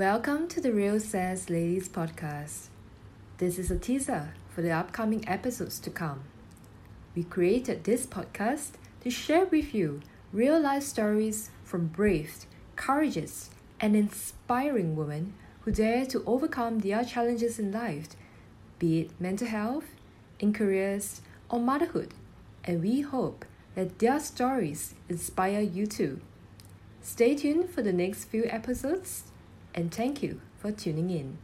the Real Sass Ladies podcast. This is a teaser for the upcoming episodes to come. We created this podcast to share with you real life stories from brave, courageous, and inspiring women who dare to overcome their challenges in life, be it mental health, in careers, or motherhood. And we hope that their stories inspire you too. Stay tuned for the next few episodes and thank you for tuning in.